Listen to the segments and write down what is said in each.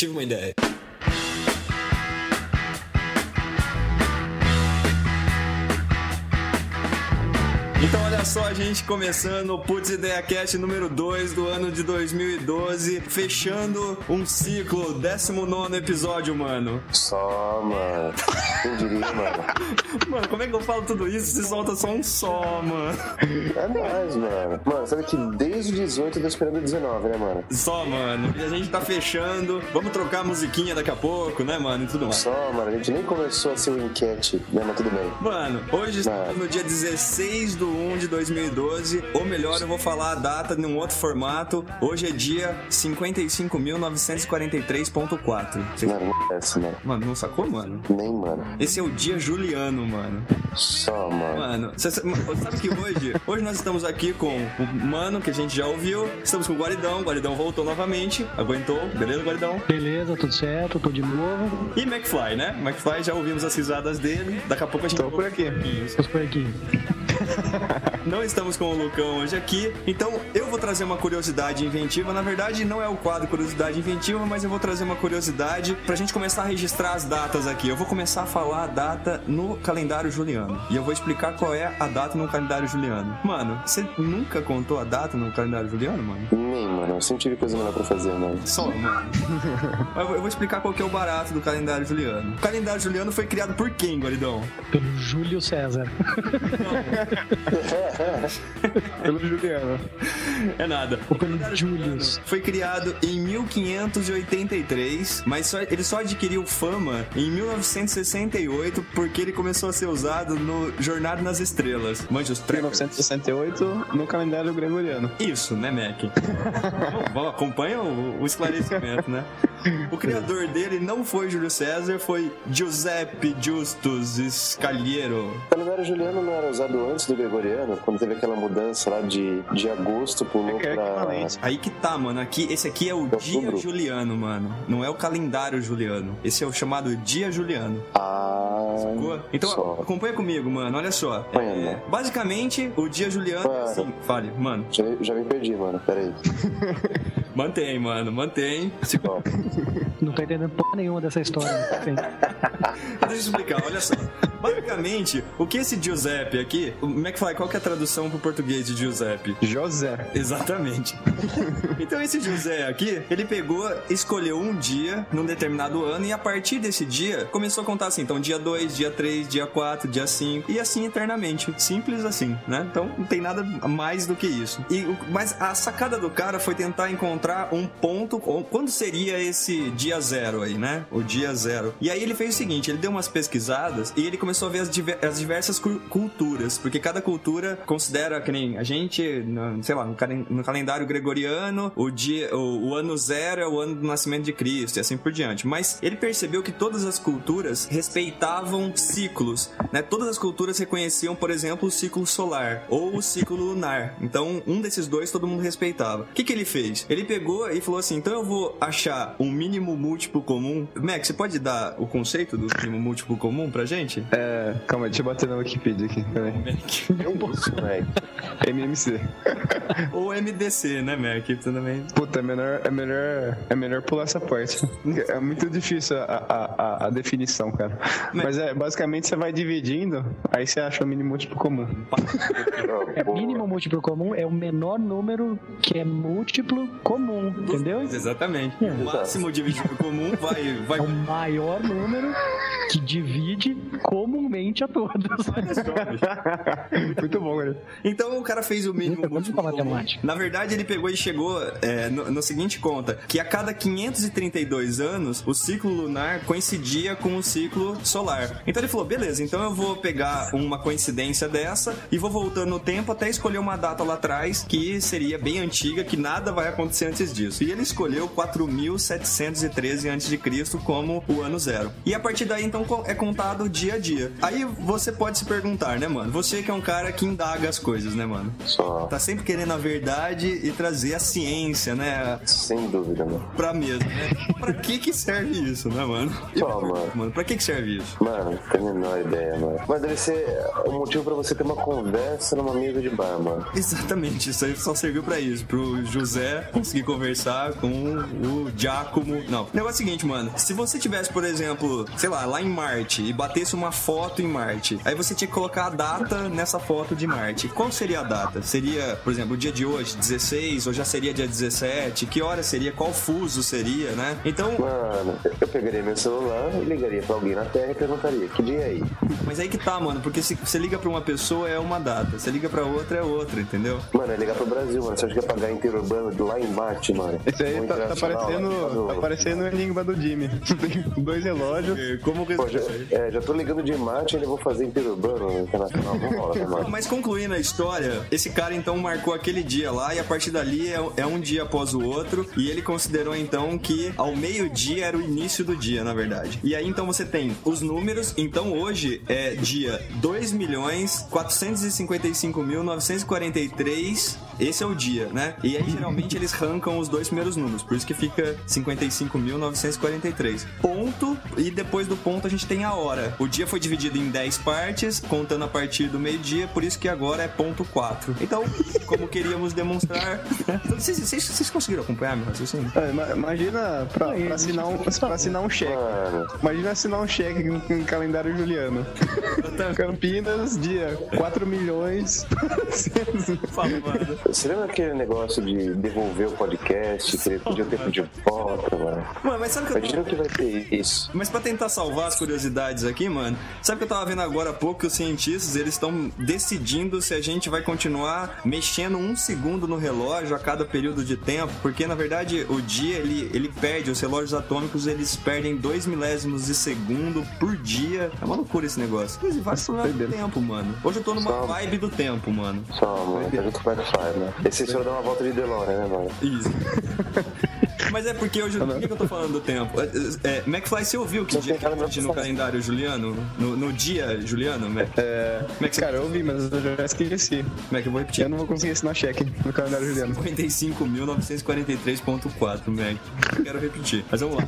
tive uma ideia. Então olha só, a gente começando o Putz Ideia Cast número 2 do ano de 2012, fechando um ciclo, 19 episódio, mano. Só, mano. Quem diria, mano? Mano, como é que eu falo tudo isso? Você solta só um só, mano. É nóis, mano. Mano, sabe que desde o 18 eu tô esperando o 19, né, mano? Só, mano. E a gente tá fechando. Vamos trocar a musiquinha daqui a pouco, né, mano? E tudo mais. Só, mano. A gente nem começou a ser o enquete, né, mas tudo bem. Mano, hoje estamos no dia 16 do 1 de 2012. Ou melhor, eu vou falar a data num outro formato. Hoje é dia 55.943.4. Vocês- Mano, não é essa, mano. Mano, não sacou, mano? Nem, mano. Esse é o dia juliano, mano. Só, mano. Mano, cê, sabe que hoje, hoje nós estamos aqui com o Mano, que a gente já ouviu. Estamos com o Guaridão, o Guaridão voltou novamente, aguentou, beleza, Guaridão? Beleza, tudo certo, tô de novo. E McFly, né? McFly, já ouvimos as risadas dele. Daqui a pouco a gente. Tô por aqui. Tô por aqui. Não estamos com o Lucão hoje aqui, então eu vou trazer uma curiosidade inventiva. Na verdade, não é o quadro Curiosidade Inventiva, mas eu vou trazer uma curiosidade pra gente começar a registrar as datas aqui. Eu vou começar a falar a data no calendário juliano. E eu vou explicar qual é a data no calendário juliano. Mano, você nunca contou a data no calendário juliano, mano? Nem, mano. Eu sempre tive coisa melhor pra fazer, mano. Só, mano. eu vou- eu vou explicar qual que é o barato do calendário juliano. O calendário juliano foi criado por quem, Guaridão? Pelo Júlio César. Pelo Juliano. É nada. Ou pelo Julius. Foi criado em 1583, mas só- ele só adquiriu fama em 1968 porque ele começou a ser usado no Jornada nas Estrelas. Mande os trailers. 1968 no calendário gregoriano. Isso, né, Mac? Vamos, vamos, acompanha o, o esclarecimento, né? O criador dele não foi Júlio César, foi Giuseppe Justus Scaliero. O calendário juliano não era usado antes do gregoriano? Quando teve aquela mudança lá de, de agosto pulou É é pra... Aí que tá, mano. Aqui, esse aqui é o dia juliano, mano. Não é o calendário juliano. Esse é o chamado dia juliano. Ah... Boa. Então, só. acompanha comigo, mano. Olha só. É, mano. basicamente, o dia juliano é Ah. assim. Fale, mano. Já, já me perdi, mano. Pera aí. Mantém, mano. Mantém. Se... Não tô entendendo porra nenhuma dessa história. Deixa eu explicar, olha só. Basicamente, o que esse Giuseppe aqui. O McFly, qual que é a tradução pro português de Giuseppe? José. Exatamente. então esse José aqui, ele pegou, escolheu um dia num determinado ano e a partir desse dia começou a contar assim, então dia 2, dia 3, dia 4, dia 5 e assim eternamente. Simples assim, né? Então não tem nada mais do que isso. E mas a sacada do cara foi tentar encontrar um ponto quando seria esse dia zero aí, né? O dia zero. E aí ele fez o seguinte, ele deu umas pesquisadas e ele começou a ver as, diver- as diversas cu- culturas, porque cada cultura considera que nem a gente, sei lá, no, no calendário gregoriano, o dia, o, o ano zero é o ano do nascimento de Cristo e assim por diante. Mas ele percebeu que todas as culturas respeitavam ciclos, né? Todas as culturas reconheciam, por exemplo, o ciclo solar ou o ciclo lunar. Então, um desses dois todo mundo respeitava. O que, que ele fez? Ele pegou e falou assim: então eu vou achar um mínimo múltiplo comum. Max, você pode dar o conceito do mínimo múltiplo comum pra gente? É, calma aí, deixa eu bater na Wikipedia aqui. Peraí. Mac. isso, velho. MMC. Ou MDC, né, Mac? Também. Puta, é melhor, é melhor, é melhor pular essa parte. É muito difícil a, a, a, a definição, cara. Mas é, basicamente você vai dividindo, aí você acha o mínimo múltiplo comum. É mínimo múltiplo comum é o menor número que é múltiplo comum, entendeu? Exatamente. É. O máximo divisível comum vai. vai... É o maior número que divide comumente a todos. muito bom, cara. Então o cara fez o mínimo múltiplo comum. matemática. Na verdade, ele pegou e chegou é, no, no seguinte conta, que a cada 532 anos, o ciclo lunar coincidia com o ciclo solar. Então ele falou, beleza, então eu vou pegar uma coincidência dessa e vou voltando no tempo até escolher uma data lá atrás que seria bem antiga, que nada vai acontecer antes disso. E ele escolheu 4713 a.C. como o ano zero. E a partir daí, então, é contado dia a dia. dia. Aí você pode se perguntar, né, mano? Você que é um cara que indaga as coisas, né, mano? Só. Tá sempre querendo a verdade e trazer a ciência, né? Sem dúvida, mano. Pra mesa, né? pra que que serve isso, né, mano? Só, mano. Mano, pra que que serve isso? Mano, não tenho a menor ideia, mano. Mas deve ser um motivo pra você ter uma conversa numa mesa de bar, mano. Exatamente, isso aí só serviu pra isso, pro José conseguir conversar com o Giacomo. Não, o negócio é o seguinte, mano. Se você tivesse, por exemplo, sei lá, lá em Marte e batesse uma foto em Marte, aí você tinha que colocar a data nessa foto de Marte. Qual seria a data? Seria, por exemplo, o dia de hoje, 16, ou já seria dia 17? Que hora seria? Qual fuso seria, né? Então, Mano, eu pegaria meu celular e ligaria pra alguém na Terra e perguntaria: que dia é aí? mas aí que tá, mano, porque se você liga pra uma pessoa é uma data, você liga pra outra é outra, entendeu? Mano, é ligar pro Brasil, mano. Você acha que ia pagar interurbano de lá em Marte, mano? Esse aí tá, tá internacional, parecendo, do- tá parecendo a língua do Jimmy. Dois relógios. Como Pô, já, é, já tô ligando de Marte e ainda vou fazer interurbano internacional. Vamos lá, né, mano? Mas concluindo a história, esse cara então marcou aquele dia lá e a partir dali é, é um dia após o outro e ele considerou então que ao meio-dia era o início do dia, na verdade. E aí então você tem os números, então hoje é dia 2 milhões 455 mil 943, esse é o dia, né? E aí geralmente eles arrancam os dois primeiros números, por isso que fica 55.943. Ponto, e depois do ponto a gente tem a hora. O dia foi dividido em 10 partes, contando a partir do meio-dia, por isso que agora é ponto 4. Então, como queríamos demonstrar. Vocês, vocês- vocês conseguiram acompanhar meu raciocínio? É, ima- Imagina pra, pra assinar um, pra assinar um cheque. Imagina assinar um cheque com, com calendário juliano. Campinas, dia 4 milhões. Fala, mano. Você lembra aquele negócio de devolver o podcast, que ele podia ter de volta, mano? Mano, mas sabe o que eu Imagina que vai ter isso. Mas pra tentar salvar as curiosidades aqui, mano, sabe o que eu tava vendo agora há pouco que os cientistas eles estão decidindo se a gente vai continuar mexendo um segundo no relógio a cada período de tempo, porque na verdade o dia ele, ele perde, os relógios atômicos eles perdem dois milésimos de segundo por dia. É uma loucura esse negócio. Mas vai estudar do tempo, mano. Hoje eu tô numa vibe do tempo, mano. Só, mano, com o McFly, né? Senhor dá uma volta de DeLorean, né, mano? Isso. Mas é porque hoje. Por que, que eu tô falando do tempo? É, é, McFly, você ouviu que Não dia que é cara hoje no calendário juliano? No, no dia juliano, Mac? É, é cara, eu vi, mas eu já esqueci. Mac, eu vou repetir. Eu não vou conseguir assinar cheque no calendário juliano. 55.943.4, Mac. Eu Quero repetir. Mas vamos lá.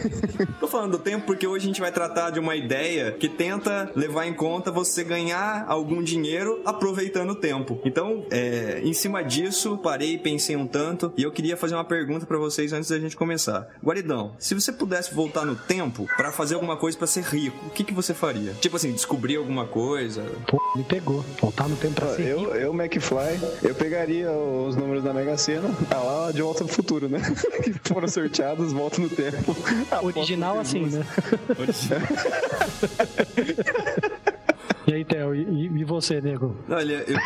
Tô falando do tempo porque hoje a gente vai tratar de uma ideia que tenta levar em conta você ganhar algum dinheiro aproveitando o tempo. Então, é, em cima disso, parei e pensei um tanto e eu queria fazer uma pergunta pra vocês antes da gente começar. Guaridão, se você pudesse voltar no tempo pra fazer alguma coisa pra ser rico, o que, que você faria? Tipo assim, descobrir alguma coisa? Pô, me pegou. Voltar no tempo pra ser rico. Eu, eu, McFly, eu pegaria os números da Mega Sena, tá lá de volta pro futuro, né? que foram sorteados, volta no tempo. Original assim, né? E aí, Theo, e, e você, nego? Olha, eu,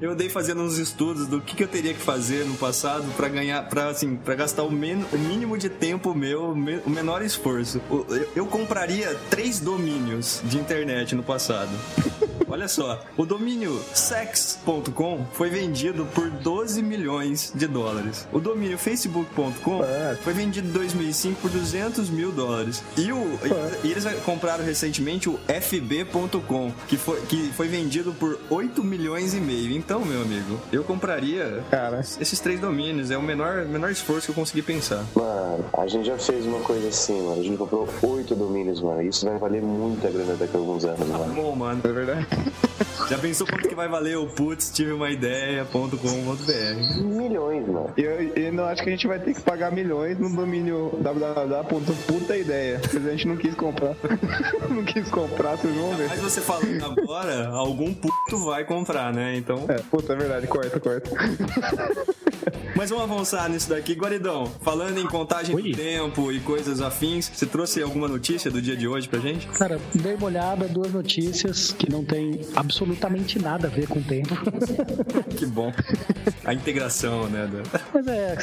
eu andei fazendo uns estudos do que, que eu teria que fazer no passado pra ganhar, para assim, para gastar o, men, o mínimo de tempo meu, o me- o menor esforço. Eu, eu compraria três domínios de internet no passado. Olha só, o domínio sex.com foi vendido por 12 milhões de dólares. O domínio facebook.com foi vendido em 2005 por 200 mil dólares. E, o, e eles compraram recentemente o fb.com, que foi, que foi vendido por 8 milhões e meio. Então, meu amigo, eu compraria Cara. esses três domínios. É o menor, menor esforço que eu consegui pensar. Mano, a gente já fez uma coisa assim, mano. A gente comprou oito domínios, mano. Isso vai valer muita grana daqui a alguns anos, mano. Bom, mano, É verdade? já pensou quanto que vai valer o putz, tive uma ideia.com.br? Milhões, mano. Eu, eu não acho que a gente vai ter que pagar milhões no domínio www.putaideia. Mas a gente não quis comprar. não quis comprar, vocês vão ver. Mas você falando agora, algum puto vai comprar, né? Então. É, puta, é verdade, corta, corta. Mas vamos avançar nisso daqui. Guaridão, falando em contagem Oi. do tempo e coisas afins, você trouxe alguma notícia do dia de hoje pra gente? Cara, dei uma olhada, duas notícias que não tem absolutamente nada a ver com o tempo. Que bom. A integração, né? da- Mas é,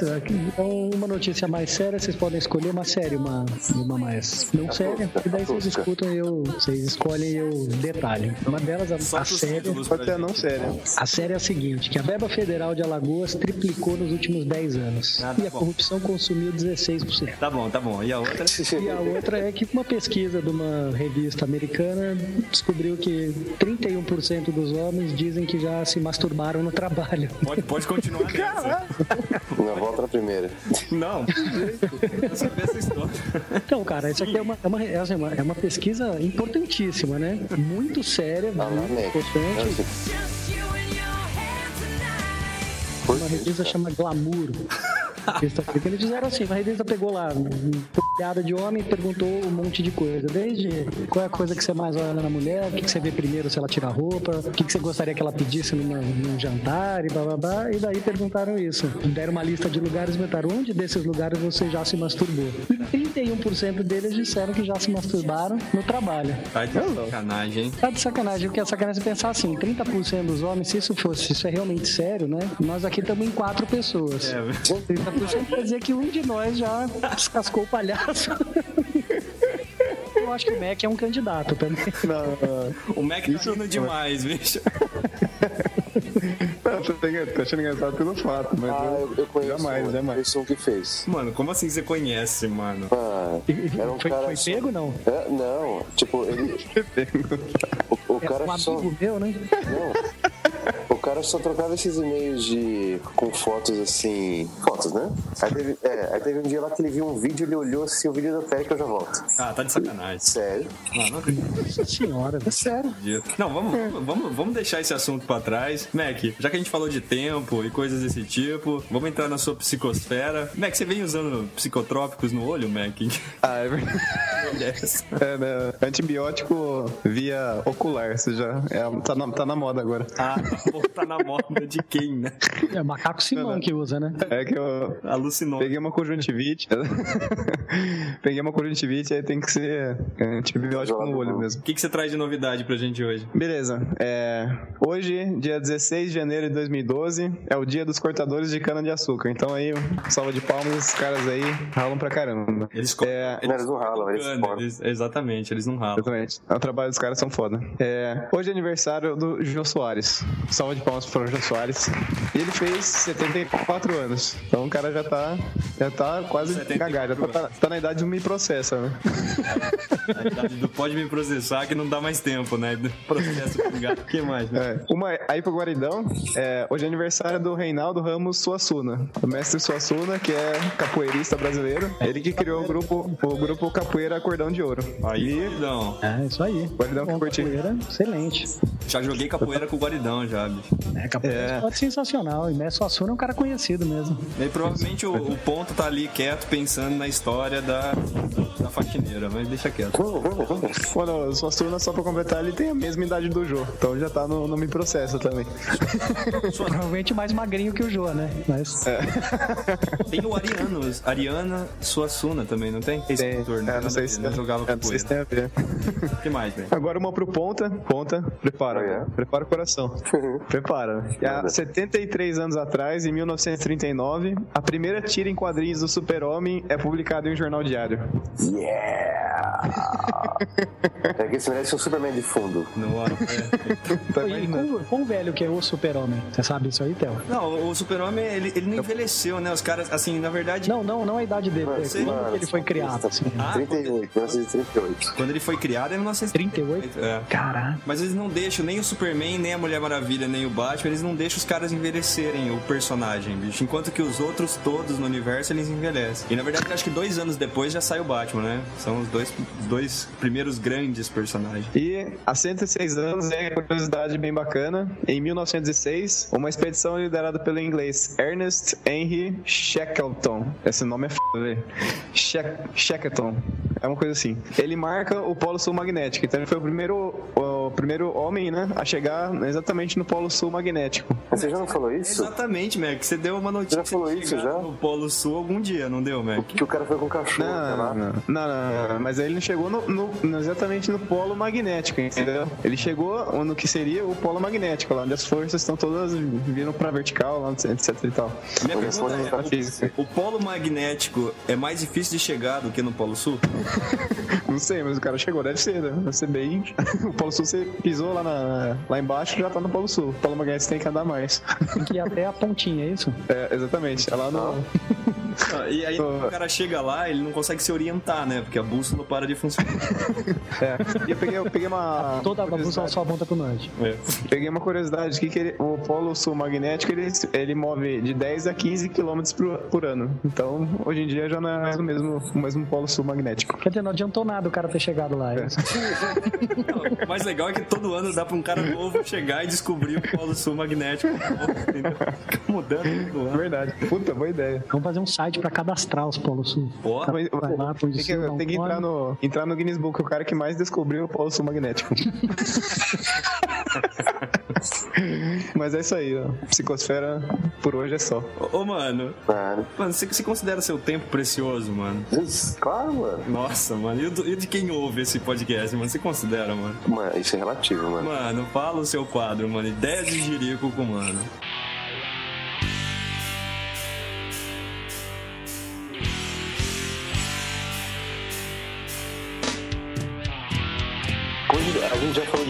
então uma notícia mais séria, vocês podem escolher uma série, uma, uma mais não séria, e daí vocês escutam e eu, vocês escolhem e eu detalho. Uma delas, a, a série, Pode ser não sério. a série é a seguinte, que a verba federal de Alagoas triplicou nos últimos últimos 10 anos. Ah, tá e a bom. corrupção consumiu 16%. Tá bom, tá bom. E a outra? E a outra é que uma pesquisa de uma revista americana descobriu que 31% dos homens dizem que já se masturbaram no trabalho. Pode, pode continuar nessa. Na volta na primeira. Não, eu saber essa história. Então, cara, isso aqui é uma, é uma, é assim, uma, é uma pesquisa importantíssima, né? Muito séria, Ah, muito importante. Uma revista chama Glamour. Que Eles fizeram assim, uma revista pegou lá, piada de homem e perguntou um monte de coisa. Desde qual é a coisa que você mais olha na mulher, o que, que você vê primeiro se ela tira a roupa, o que, que você gostaria que ela pedisse numa, num jantar e blá blá blá. E daí perguntaram isso. Deram uma lista de lugares e perguntaram onde desses lugares você já se masturbou. E 31% deles disseram que já se masturbaram no trabalho. Tá de sacanagem, hein? Tá de sacanagem, porque é sacanagem você pensar assim, 30% dos homens, se isso fosse, se isso é realmente sério, né? Nós aqui estamos em quatro pessoas. É, 30% quer dizer que um de nós já descascou o palhaço. Eu acho que o Mac é um candidato também. o Mac tá rindo demais, bicho. Não, tô, tô achando engraçado pelo fato, mas Ah, eu, eu conheço. jamais, um, jamais. Conheço um que fez. Mano, como assim você conhece, mano? Ah, era um Foi, cara foi só- pego, não? É, não, tipo, ele. O, o É cara um só. amigo meu, né? Não. O cara só trocava esses e-mails de. com fotos assim. Fotos, né? Aí teve, é, aí teve um dia lá que ele viu um vídeo, ele olhou assim, o vídeo da tela que eu já volto. Ah, tá de sacanagem. Sério? Não, não acredito. Nossa senhora. É sério. Não, vamos, vamos- vamos, vamos deixar esse assunto pra trás. Mac, já que a gente falou de tempo e coisas desse tipo, vamos entrar na sua psicosfera. Mac, você vem usando psicotrópicos no olho, Mac? Ah, é verdade. É, né? Antibiótico via ocular, você já. É, tá, na, tá na moda agora. ah, pô, tá na moda de quem, né? É macaco Simão que usa, né? É que eu Alucinou. peguei uma conjuntivite. peguei uma conjuntivite, aí tem que ser é, antibiótico no olho mesmo. O que, que você traz de novidade pra gente hoje? Beleza. É, hoje, dia 16 de janeiro de 2012, é o dia dos cortadores de cana-de-açúcar. Então aí, salva de palmas, esses caras aí ralam pra caramba. Eles, É, Não, eles não ralam, eles eles- Exatamente, eles não ralam. Exatamente. O trabalho dos caras são foda. É, hoje é aniversário do Jô Soares. Salva de palmas pro Jô Soares. E ele fez 74 anos. Então o cara já tá, já tá quase 74 cagado. Já tá, tá na idade do me processa, né? A idade do pode me processar que não dá mais tempo, né? Processo pro gato. O que mais, né? É. Uma, aí pro Guaridão, é, hoje é aniversário do Reinaldo Ramos Suassuna. O mestre Suassuna, que é capoeirista brasileiro. Ele que criou o grupo, o grupo Capoeira Cordão de Ouro. Aí, não. É, isso aí. Guaridão que curtiu. capoeira, excelente. Já joguei capoeira com o guaridão já, bicho. É, capoeira É. esporte sensacional. E Messi Suassuna é um cara conhecido mesmo. E provavelmente o, o ponto tá ali quieto pensando na história da, da faxineira, mas deixa quieto. Vamos, vamos, vamos. Mano, o Suassuna, só pra completar, ele tem a mesma idade do Jô. Então já tá no, no me processa também. Provavelmente mais magrinho que o Jô, né? Mas Tem o Ariano, Ariana Suassuna também, não tem? Esse Tem. cantor, né? É, não sei se, Não jogava é, não sei se tem a ver. O que mais, velho? Agora uma pro ponta. Ponta, prepara. Ah, é? Prepara o coração. prepara. E há 73 anos atrás, em 1939, a primeira tira em quadrinhos do Super-Homem é publicada em um jornal diário. Yeah! É que esse merece um Superman de fundo. Não, é. Tá e quão, quão velho que é o super-homem? Você sabe isso aí, Theo? não, o Super-Homem, ele, ele não envelheceu, né? Os caras, assim, na verdade, Não, não, não a idade dele. Mano, é quando ele foi criado, assim. Ah, 38, 1938. quando ele foi criado é em 1938. 38? É. Caraca. Mas eles não deixam nem o Superman, nem a Mulher Maravilha, nem o Batman, eles não deixam os caras envelhecerem o personagem, bicho. Enquanto que os outros todos no universo eles envelhecem. E na verdade, eu acho que dois anos depois já sai o Batman, né? São os dois, os dois primeiros grandes personagens. E há 106 anos, é uma curiosidade bem bacana, em 1906, uma expedição liderada pelo inglês Ernest Henry Shackleton. Esse nome é f, velho. Shack- Shackleton. É uma coisa assim. Ele marca o Polo Sul magnético. Então ele foi o primeiro, o primeiro homem, né, a chegar exatamente no Polo Sul magnético. Mas você já não falou isso? Exatamente, Mac. Você deu uma notícia Já falou de isso, já? no Polo Sul algum dia, não deu, Mac? Que o cara foi com o cachorro, Não, lá. não, não, não, não, mas aí ele não chegou no, no- exatamente no polo magnético, entendeu? Ele chegou no que seria o polo magnético, lá onde as forças estão todas vindo pra vertical, lá, etc e tal. Minha pergunta tá é, física. o polo magnético é mais difícil de chegar do que no Polo Sul? Não sei, mas o cara chegou, deve ser, né? Deve ser bem. o polo sul você pisou lá, na, lá embaixo, já tá no Polo Sul. Paulo Magalhães tem que andar mais. Tem que ir até a pontinha, é isso? É, exatamente. É lá no. Ah, E aí o cara chega lá, ele não consegue se orientar, né? Porque a bússola para de funcionar. É. E eu peguei, eu peguei uma. Toda a bússola só aponta pro norte. Peguei uma curiosidade aqui que ele- o Polo Sul magnético ele, ele move de 10 a 15 km por, por ano. Então, hoje em dia já não é mais o mesmo, o mesmo Polo Sul magnético. Quer dizer, não adiantou nada o cara ter chegado lá. é isso? O mais legal é que todo ano dá pra um cara novo chegar e descobrir o Polo Sul magnético. entendeu? Fica mudando todo ano. Verdade. Puta, boa ideia. Vamos fazer um site pra cadastrar os polos sul. Porra, Mas, Vai lá, tem que, tem que entrar, no, entrar no Guinness Book, o cara que mais descobriu o Polo Sul magnético. Mas é isso aí, ó. Psicosfera por hoje é só. ô mano. Claro. Mano, você, você considera seu tempo precioso, mano? Claro, mano. Nossa, mano. E, do- e de quem ouve esse podcast, mano? Você considera, mano? Mano, isso é relativo, mano. Mano, fala o seu quadro, mano. Ideias de jirico com mano.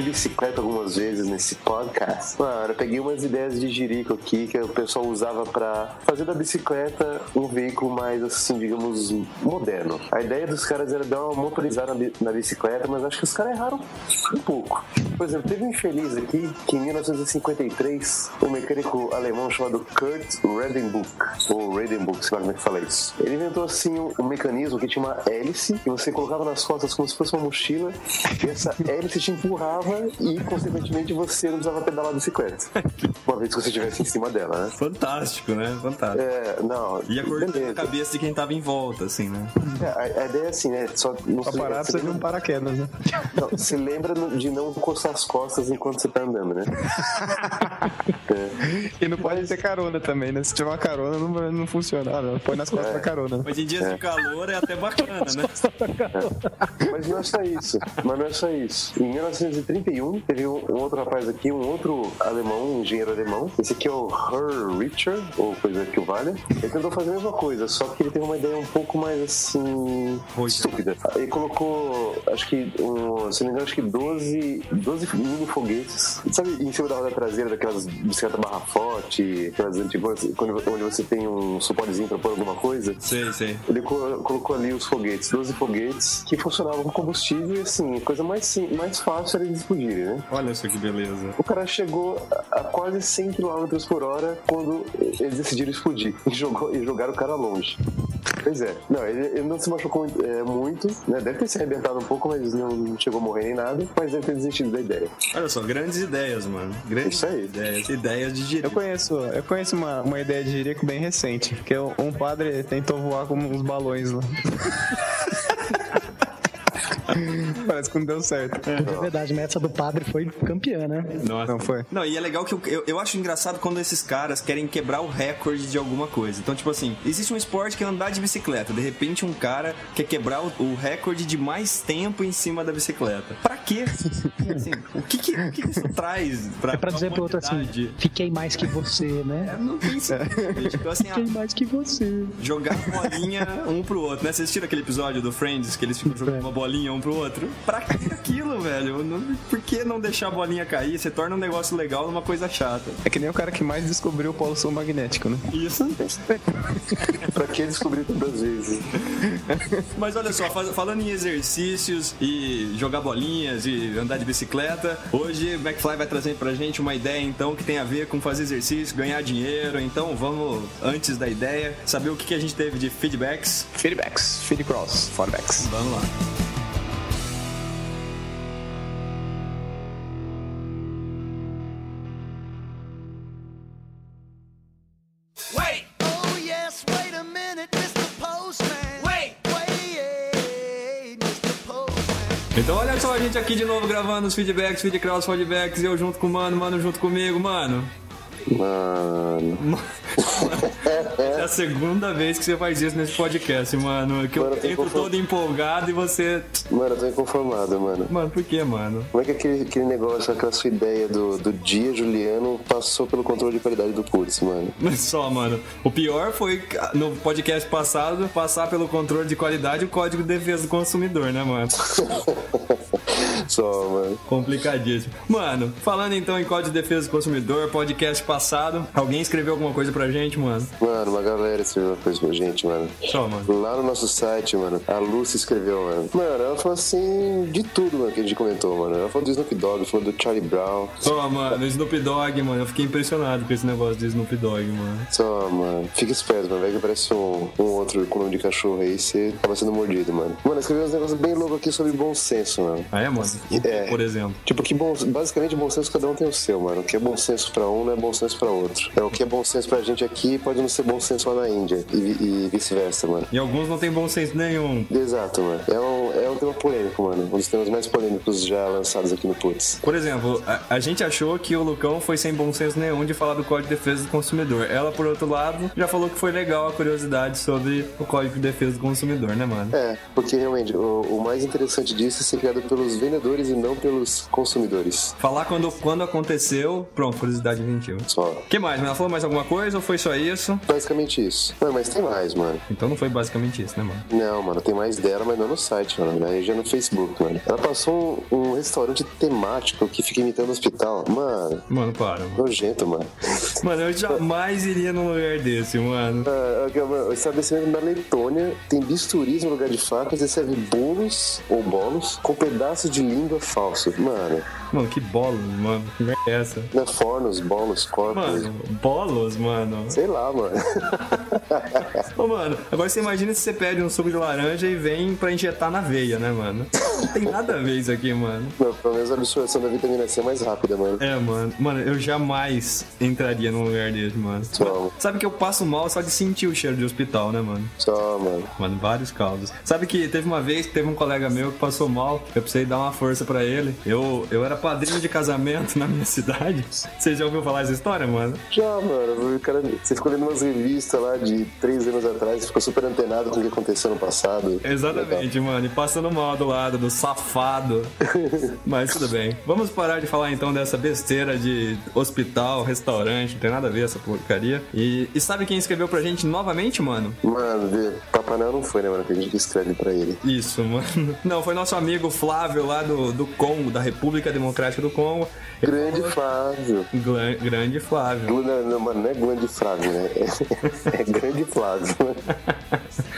De bicicleta algumas vezes nesse podcast. Mano, eu peguei umas ideias de jirico aqui que o pessoal usava pra fazer da bicicleta um veículo mais, assim, digamos, moderno. A ideia dos caras era dar uma motorizada na bi- na bicicleta, mas acho que os caras erraram um pouco. Por exemplo, teve um infeliz aqui que em 1953, um mecânico alemão chamado Kurt Redenbuch, ou Redenbuch, sei lá como é que fala isso. Ele inventou assim um mecanismo que tinha uma hélice que você colocava nas costas como se fosse uma mochila e essa hélice te empurrava e, consequentemente, você não precisava pedalar a bicicleta. Uma vez que você estivesse em cima dela, né? Fantástico, né? Fantástico. É, não. Ia cortando a cabeça de quem tava em volta, assim, né? É, a, a ideia é assim, né? Só não Pra parar, você de um lembra- paraquedas, né? Não, se lembra de não coçar as costas enquanto você tá andando, né? É. E não pode ter carona também, né? Se tiver uma carona, não, não funciona. Ah, não, põe nas costas da carona. Mas em dias de calor é até bacana, né? Mas não é só isso. Mas não é só isso. Em 1931, teve um, outro rapaz aqui, um outro alemão, um engenheiro alemão. Esse aqui é o Herr Richter, ou coisa que o valha. Ele tentou fazer a mesma coisa, só que ele teve uma ideia um pouco mais assim. Estúpida. Ele colocou, acho que, um, se não me engano, acho que 12, 12 mini foguetes. Sabe, em cima da roda traseira daquelas bicicletas barra forte, aquelas antigas, onde você tem um suportezinho pra pôr alguma coisa? Sei, sei. Ele co- colocou ali os foguetes, 12 foguetes, que funcionavam com combustível e assim, a coisa mais, sim- mais fácil era eles explodirem, né? Olha só que beleza. O cara chegou a quase 100 km por hora quando eles decidiram explodir e, jogou, e jogaram o cara longe. Pois é. Não, ele, ele não se machucou é, muito, né? Deve ter se arrebentado um pouco, mas não chegou a morrer nem nada. Mas deve ter desistido da ideia. Olha só, grandes ideias, mano. Grandes Isso aí. ideias. Ideias de Eu jirico. conheço, eu conheço uma, uma ideia de jirico bem recente, que um um padre tentou voar com uns balões lá. Parece que não deu certo. É verdade, mas essa do padre foi campeã, né? Nossa. Não foi? Não, e é legal que eu, eu, eu acho engraçado quando esses caras querem quebrar o recorde de alguma coisa. Então, tipo assim, existe um esporte que é andar de bicicleta. De repente, um cara quer quebrar o, o recorde de mais tempo em cima da bicicleta. Pra quê? Assim, o que que, o que que isso traz pra, É pra dizer pro outro assim, fiquei mais que você, né? Não tem sentido. gente. Então, assim, Fiquei ah, mais que você. jogar bolinha um pro outro, né? Vocês assistiram aquele episódio do Friends que eles ficam jogando uma bolinha um pro outro? Pra que aquilo, velho? Não- Por que não deixar a bolinha cair? Você torna um negócio legal numa coisa chata. É que nem o cara que mais descobriu o polo sul magnético, né? Isso. pra que descobrir tantas vezes? Mas olha só, falando em exercícios e jogar bolinhas e andar de bicicleta, hoje o McFly vai trazer pra gente uma ideia então que tem a ver com fazer exercício, ganhar dinheiro. Então vamos, antes da ideia, saber o que, a gente teve de feedbacks. Feedbacks, feedcross, fallbacks. Vamos lá. Gente aqui de novo gravando os feedbacks, feedcross, feedbacks, eu junto com o mano, mano junto comigo, mano. Mano. É a segunda vez que você faz isso nesse podcast, mano. Que eu Mano, eu tô entro confuso. todo empolgado e você. Mano, eu tô inconformado, mano. Mano, por que, mano? Como é que aquele, aquele negócio, aquela sua ideia do, do dia Juliano passou pelo controle de qualidade do Putz, mano? Só, mano. O pior foi no podcast passado passar pelo controle de qualidade o código de defesa do consumidor, né, mano? Só, mano. Complicadíssimo. Mano, falando então em Código de Defesa do Consumidor, podcast passado, alguém escreveu alguma coisa pra gente, mano? Mano, uma galera escreveu uma coisa pra gente, mano. Só, mano. Lá no nosso site, mano, a Lucy escreveu, mano. Mano, ela falou assim de tudo, mano, que a gente comentou, mano. Ela falou do Snoop Dogg, falou do Charlie Brown. Só, mano, Snoop Dogg, mano. Eu fiquei impressionado com esse negócio de Snoop Dogg, mano. Só, mano. Fica esperto, mano. Vai que aparece um, um outro com nome de cachorro aí você acaba sendo mordido, mano. Mano, escreveu uns negócios bem loucos aqui sobre bom senso, mano. Ah, é, mano? É. Por exemplo. Tipo, que bom, basicamente bom senso cada um tem o seu, mano. O que é bom senso pra um não é bom pra outro. É o que é bom senso pra gente aqui pode não ser bom senso lá na Índia e, e vice-versa, mano. E alguns não tem bom senso nenhum. Exato, mano. É um, é um tema polêmico, mano. Um dos temas mais polêmicos já lançados aqui no Putz. Por exemplo, a, a gente achou que o Lucão foi sem bom senso nenhum de falar do Código de Defesa do Consumidor. Ela, por outro lado, já falou que foi legal a curiosidade sobre o Código de Defesa do Consumidor, né, mano? É, porque realmente o, o mais interessante disso é ser criado pelos vendedores e não pelos consumidores. Falar quando, quando aconteceu, pronto, curiosidade inventiva. Só. O que mais? Mas ela falou mais alguma coisa ou foi só isso? Basicamente isso. Não, mas tem mais, mano. Então não foi basicamente isso, né, mano? Não, mano, tem mais dela, mas não no site, mano. Aí já no Facebook, mano. Ela passou um, um restaurante temático que fica imitando o hospital. Mano, Mano, para. Mano, nojento, mano. Mano, eu jamais iria num lugar desse, mano. Ah, ok, mano, o estabelecimento da Letônia tem bisturis no lugar de facas e serve bolos ou bolos com pedaços de língua falso. Mano, Mano, que bolos, mano. Que merda é essa? não é fornos, bolos, corpos. Mano, bolos, mano. Sei lá, mano. Ô, mano, agora você imagina se você pede um suco de laranja e vem pra injetar na veia, né, mano? Não tem nada a ver isso aqui, mano. Não, pelo menos a absorção da vitamina C é mais rápida, mano. É, mano. Mano, eu jamais entraria num lugar desse, mano. Só, Sabe que eu passo mal só de sentir o cheiro de hospital, né, mano? só, mano. Mano, vários casos. Sabe que teve uma vez que teve um colega meu que passou mal, eu precisei dar uma força pra ele. Eu, eu era padrinho de casamento na minha cidade. Você já ouviu falar essa história, mano? Já, mano, cara, você ficou lendo umas revistas lá de três anos atrás, ficou super antenado com o que aconteceu no passado. Exatamente, mano. E passando mal do lado do safado. Mas tudo bem. Vamos parar de falar então dessa besteira de hospital, restaurante, não tem nada a ver essa porcaria. E, e sabe quem escreveu pra gente novamente, mano? Mano, Papai Noel não foi, né, mano? Que a gente que escreve pra ele. Isso, mano. Não, foi nosso amigo Flávio lá do, do Congo, da República Democrática do Congo. Grande Flávio. Glan- grande Flávio. Não, não, mano, não é grande Flávio, né? É, é grande Flávio.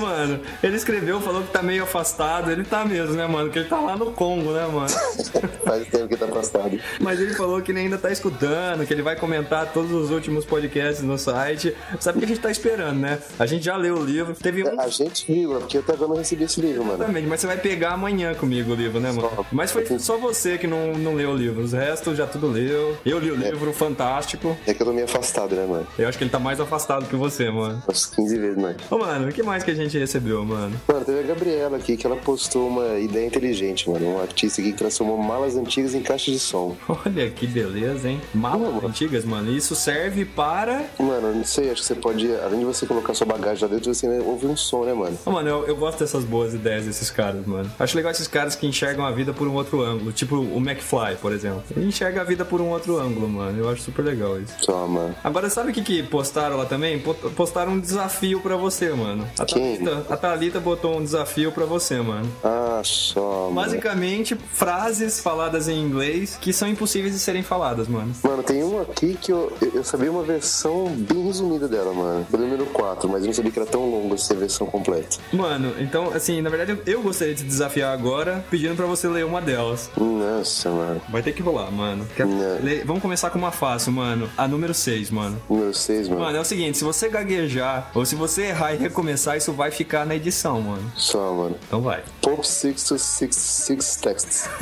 Mano, ele escreveu, falou que tá meio afastado. Ele tá mesmo, né, mano? Que ele tá lá no Congo, né, mano? Faz tempo que tá afastado. Mas ele falou que ele ainda tá escutando, que ele vai comentar todos os últimos podcasts no site. Sabe o que a gente tá esperando, né? A gente já leu o livro. Teve um. A gente viu, é porque eu agora não recebi esse livro, mano. Exatamente, mas você vai pegar amanhã comigo o livro, né, mano? Só. Mas foi só você que não, não leu o livro. Os restos já tudo leu. Eu li o livro, fantástico. É que eu tô meio afastado, né, mano? Eu acho que ele tá mais afastado que você, mano. Umas 15 vezes mais. Ô, mano, o que mais que a gente recebeu, mano? Mano, teve a Gabriela aqui que ela postou uma ideia inteligente, mano. Um artista aqui que transformou malas antigas em caixas de som. Olha que beleza, hein? Malas mano. antigas, mano. Isso serve para. Mano, eu não sei, acho que você pode, além de você colocar sua bagagem lá dentro, você ouve um som, né, mano? Mano, eu, eu gosto dessas boas ideias desses caras, mano. Acho legal esses caras que enxergam a vida por um outro ângulo. Tipo o McFly, por exemplo. Ele enxerga a vida por um outro ângulo, mano. Eu acho super legal isso. Mano. Agora, sabe o que, que postaram lá também? Po- Postaram um desafio pra você, mano. A Quem? Thalita, a Thalita botou um desafio pra você, mano. Ah, só, mano. Basicamente, frases faladas em inglês que são impossíveis de serem faladas, mano. Mano, tem uma aqui que eu, eu sabia uma versão bem resumida dela, mano. Do número 4, mas eu não sabia que era tão longo assim a versão completa. Mano, então, assim, na verdade, eu- eu gostaria de te desafiar agora, pedindo pra você ler uma delas. Nossa, mano. Vai ter que rolar, mano. Quer- Vamos começar com uma fácil, mano. A número 6, mano. Número 6, mano. Mano, é o seguinte, se você gaguejar ou se você errar e recomeçar, isso vai ficar na edição, mano. Só, mano. Então vai. Pop 6 to 6, 6 texts.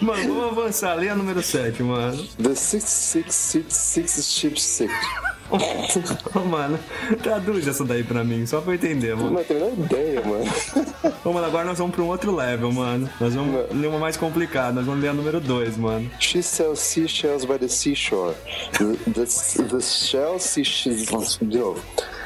Mano, vamos avançar. Lê a número 7, mano. The 666 ship sick. Ô, mano, traduz essa daí pra mim, só pra eu entender, mano. Não tenho nem ideia, mano. Ô, mano, agora nós vamos pra um outro level, mano. Nós vamos ler uma mais complicada. Nós vamos ler a número 2, mano. She sells seashells by the seashore. The, the, the shell seashells. De novo.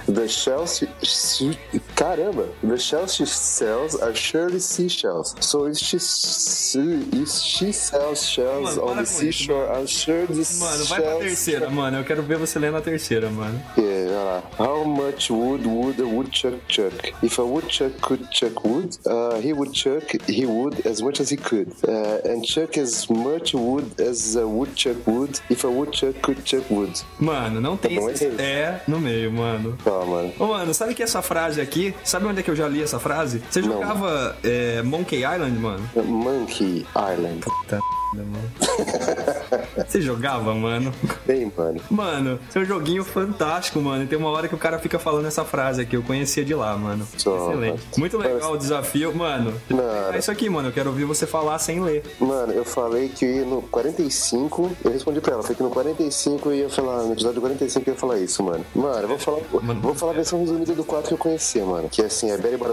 The shells, she, caramba, the shells she sells are surely seashells. So if she, if she sells shells Mano, on the seashore, I'm sure the Mano, vai pra terceira, mano. Eu quero ver você lendo a terceira, mano. Yeah, olha lá. How much wood would a woodchuck chuck? If a woodchuck could chuck wood, uh, he would chuck he would as much as he could, uh, and chuck as much wood as a woodchuck would if a woodchuck could chuck wood. Mano, não tem bom, esse é isso. é no meio, mano. Ó, mano. Ô, mano, sabe que essa frase aqui, sabe onde é que eu já li essa frase? Você Não. jogava é, Monkey Island, mano? Monkey Island. Puta mano. Você jogava, mano? Bem, mano. Mano, seu joguinho fantástico, mano. E tem uma hora que o cara fica falando essa frase aqui. Eu conhecia de lá, mano. Só, Excelente. mano. Muito legal o desafio. Mano, Mano. é isso aqui, mano. Eu quero ouvir você falar sem ler. Mano, eu falei que no 45, eu respondi pra ela, falei que no 45 eu ia falar, no episódio 45 eu ia falar isso, mano. Mano, eu vou falar, vou falar a versão resumida do 4 que eu conhecia, mano. Que é assim, é Berry Bada.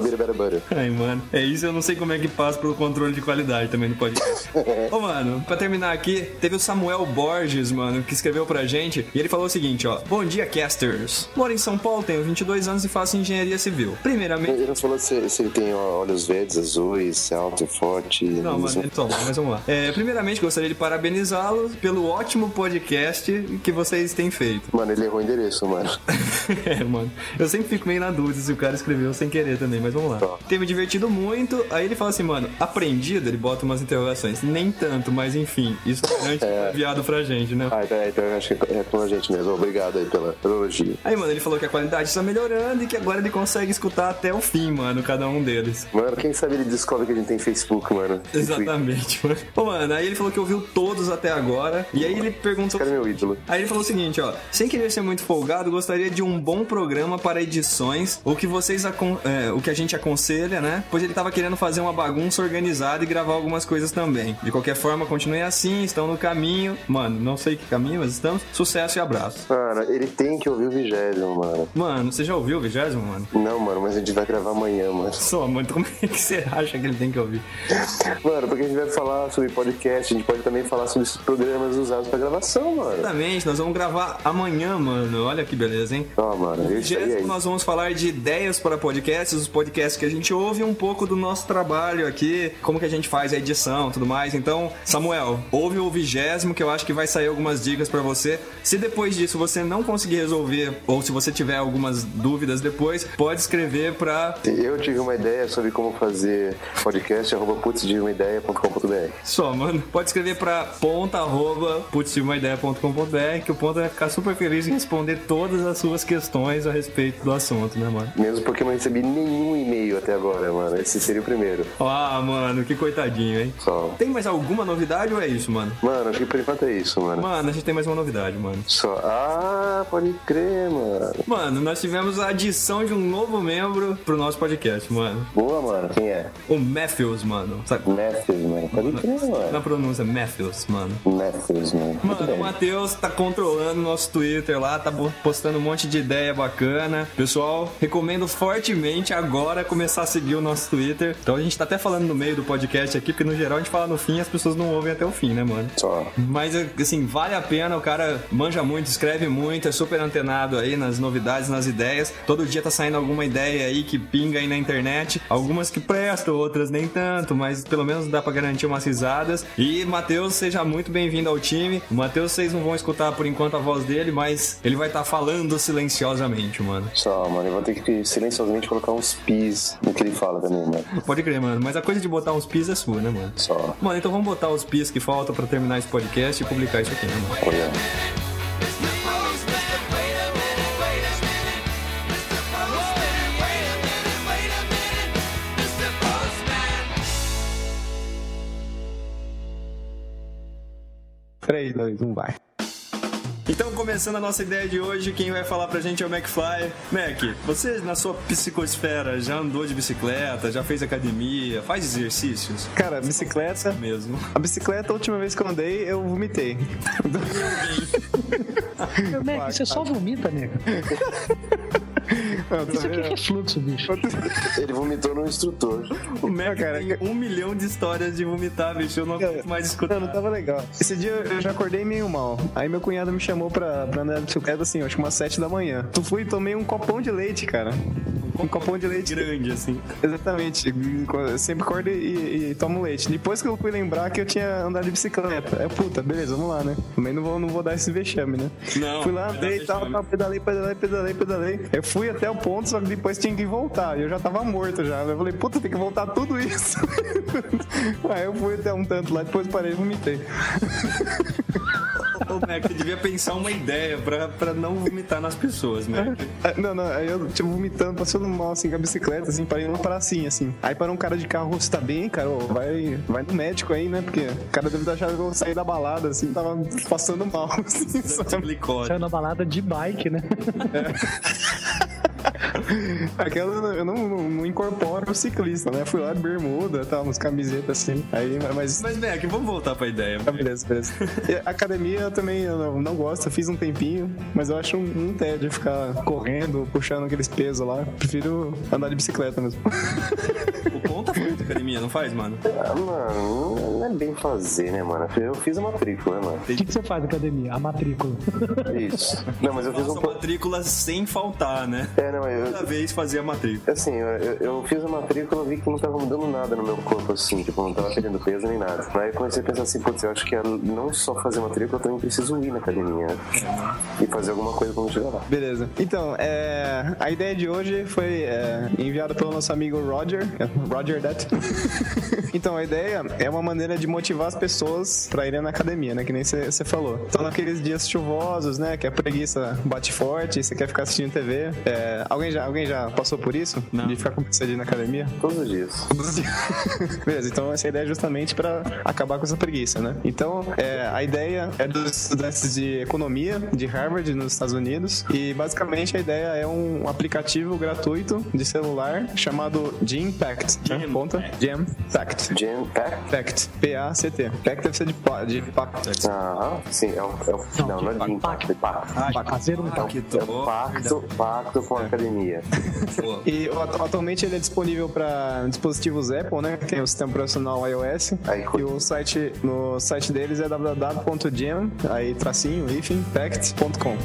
Ai, mano. É isso, eu não sei como é que passa pelo controle de qualidade também no podcast. Ô, mano, pra terminar aqui, teve o Samuel Borges, mano, que escreveu pra gente. E ele falou o seguinte, ó. Bom dia, casters. Moro em São Paulo, tenho 22 anos e faço engenharia civil. Primeiramente... Ele não falou se, se ele tem ó, olhos verdes, azuis, é alto, forte. Não, mano, então, mas vamos lá. É, primeiramente, gostaria de parabenizá-lo pelo ótimo podcast que vocês têm feito. Mano, ele errou o endereço, mano. é, mano. Eu sempre fico meio na dúvida se o cara escreveu sem querer também, mas vamos lá. Tá. Tem me divertido muito. Aí ele fala assim, mano, aprendido, ele bota umas interrogações. Nem tanto, mas enfim. Isso antes foi enviado pra gente, né? Ah, então, então eu acho que é com a gente mesmo. Obrigado aí pela, pelo elogio. Aí, mano, ele falou que a qualidade está melhorando e que agora ele consegue escutar até o fim, mano, cada um deles. Mano, quem sabe ele descobre que a gente tem Facebook, mano. Exatamente, mano. Ô, mano, aí ele falou que ouviu todos até agora. E aí ele perguntou. Cara é meu ídolo. Aí ele falou o seguinte, ó. Sem querer ser muito folgado, gostaria de um bom programa para edições, o que vocês é, o que a gente aconselha, né? Pois ele tava querendo fazer uma bagunça organizada e gravar algumas coisas também. De qualquer forma, continuem assim, estão no caminho. Mano, não sei que caminho, mas estamos. Sucesso e abraço. Mano, ele tem que ouvir o vigésimo, mano. Mano, você já ouviu o vigésimo, mano? Não, mano, mas a gente vai gravar amanhã, mano. Só, mano, como é que você acha que ele tem que ouvir? Mano, porque a gente vai falar sobre podcast, a gente pode também falar sobre esses programas usados pra gravação, mano. Exatamente, nós vamos gravar amanhã, mano. Olha que beleza, hein? Ó, mano, No isso aí é nós vamos falar de ideias para podcasts, os podcasts que a gente ouve, um pouco do nosso trabalho aqui, como que a gente faz a edição tudo mais. Então, Samuel, ouve o vigésimo que eu acho que vai sair algumas dicas para você. Se depois disso você não conseguir resolver, ou se você tiver algumas dúvidas depois, pode escrever pra. Eu tive uma ideia sobre como fazer podcast, arroba putzdiumaideia.com.br. Só, mano. Pode escrever pra ponta arroba putzilmaideia.com.br que o ponto vai ficar super feliz em responder todas as suas questões a respeito do assunto, né, mano? Mesmo porque eu não recebi nenhum e-mail até agora, mano. Esse seria o primeiro. Ah, mano, que coitadinho, hein? Só. Tem mais alguma novidade ou é isso, mano? Mano, acho que por enquanto é isso, mano. Mano, a gente tem mais uma novidade, mano. Só. Ah, pode crer, mano. Mano, nós tivemos a adição de um novo membro pro nosso podcast, mano. Boa, mano. Quem é? O Matthews, mano. Sabe? Matthews, mano. Pode crer, Na mano. pronúncia, Matthews, mano. Matthews, mano. Mano, o. Matheus tá controlando o nosso Twitter lá, tá postando um monte de ideia bacana. Pessoal, recomendo fortemente agora começar a seguir o nosso Twitter. Então a gente tá até falando no meio do podcast aqui, porque no geral a gente fala no fim e as pessoas não ouvem até o fim, né, mano? Só. Mas, assim, vale a pena, o cara manja muito, escreve muito, é super antenado aí nas novidades, nas ideias. Todo dia tá saindo alguma ideia aí que pinga aí na internet. Algumas que prestam, outras nem tanto, mas pelo menos dá pra garantir umas risadas. E, Matheus, seja muito bem-vindo ao time. O Matheus, vocês não vão escutar por enquanto a voz dele, mas ele vai estar falando silenciosamente, mano. Só, mano. Eu vou ter que silenciosamente colocar uns pis no que ele fala também, mano. Pode crer, mano. Mas a coisa de botar uns pis é sua, né, mano? Só. Mano, então vamos botar os pis que faltam pra terminar esse podcast e publicar isso aqui, né, mano? Olha. Três, dois, um, vai. Então, começando a nossa ideia de hoje, quem vai falar pra gente é o McFly. Mac, você na sua psicosfera já andou de bicicleta, já fez academia, faz exercícios? Cara, bicicleta. Mesmo. A bicicleta, a última vez que eu andei, eu vomitei. Meu Mac, você só vomita, nego. Isso aqui é refluxo, bicho. Ele vomitou no instrutor. O Mac cara, tem um milhão de histórias de vomitar, bicho. Eu não aguento mais escutar. Não, não tava legal. Esse dia eu já acordei meio mal. Aí meu cunhado me chamou pra, pra andar de bicicleta assim, acho que umas 7 da manhã. Tu fui e tomei um copão de leite, cara. Um copão de leite. grande, assim. Exatamente. Sempre acordo e, e tomo leite. Depois que eu fui lembrar que eu tinha andado de bicicleta. É puta, beleza, vamos lá, né? Também não vou, não vou dar esse vexame, né? Não, Fui lá, andei e tal, tal, pedalei, pedalei, pedalei, pedalei. Eu fui até o ponto, só que depois tinha que voltar. E eu já tava morto já. Eu falei, puta, tem que voltar tudo isso. Aí eu fui até um tanto lá, depois parei e vomitei. Ô, Mac, você devia pensar uma ideia pra, pra não vomitar nas pessoas. Ah, Não, não, aí eu, tipo, vomitando, passando mal, assim, com a bicicleta, assim, parei numa pracinha, assim. Aí parou um cara de carro, você tá bem, cara? Ô, vai, vai no médico aí, né? Porque o cara deve ter achado que eu saí da balada, assim, tava passando mal, assim, sabe? Saiu na balada de bike, né? Aquela, eu não, não, não incorporo o ciclista, né? Fui lá de bermuda, tal, uns camisetas, assim. Aí, mas... Mas, Mac, vamos voltar pra ideia. Ah, beleza, beleza. Academia eu também eu não, não gosto, eu fiz um tempinho, mas eu acho um, um tédio ficar correndo, puxando aqueles pesos lá. Prefiro andar de bicicleta mesmo. De academia, não faz, mano? Ah, mano, não é bem fazer, né, mano? Eu fiz a matrícula, né, mano? O que, que você faz na academia? A matrícula. Isso. Não, mas eu fiz um Nossa, pouco. matrícula sem faltar, né? É, não, eu, Toda vez fazia matrícula. Assim, eu, eu- eu fiz a matrícula e vi que não tava mudando nada no meu corpo, assim, tipo, não tava perdendo peso nem nada. Aí eu comecei a pensar assim, putz, eu acho que é não só fazer matrícula, eu também preciso ir na academia, né? E fazer alguma coisa quando chegar lá. Beleza. Então, é, a ideia de hoje foi é, enviada pelo nosso amigo Roger. Roger That. então, a ideia é uma maneira de motivar as pessoas pra irem na academia, né? Que nem você falou. Então, naqueles dias chuvosos, né? Que a preguiça bate forte, você quer ficar assistindo TV. é, alguém, já, alguém já passou por isso? Não. De ficar com preguiça de ir na academia? Todos os dias. Beleza, então essa ideia é justamente para acabar com essa preguiça, né? Então, é, a ideia é dos estudantes de economia de Harvard, nos Estados Unidos, e basicamente a ideia é um aplicativo gratuito de celular chamado Gympact. Né? Gym Ponta? Gympact. Jam Pack? Pact. P-A-C-T. Pact deve ser de, pa- de pacto. Aham, sim, é o. É o não, não é Jim Pack, é Pacto. Fazer um É Paquito. o pacto, pacto com a academia. Pô, E atu- atualmente ele é disponível para dispositivos Apple, né? Tem o sistema operacional iOS. Aí, e o site, no site deles é www.gem, aí tracinho, hífen, pact.com.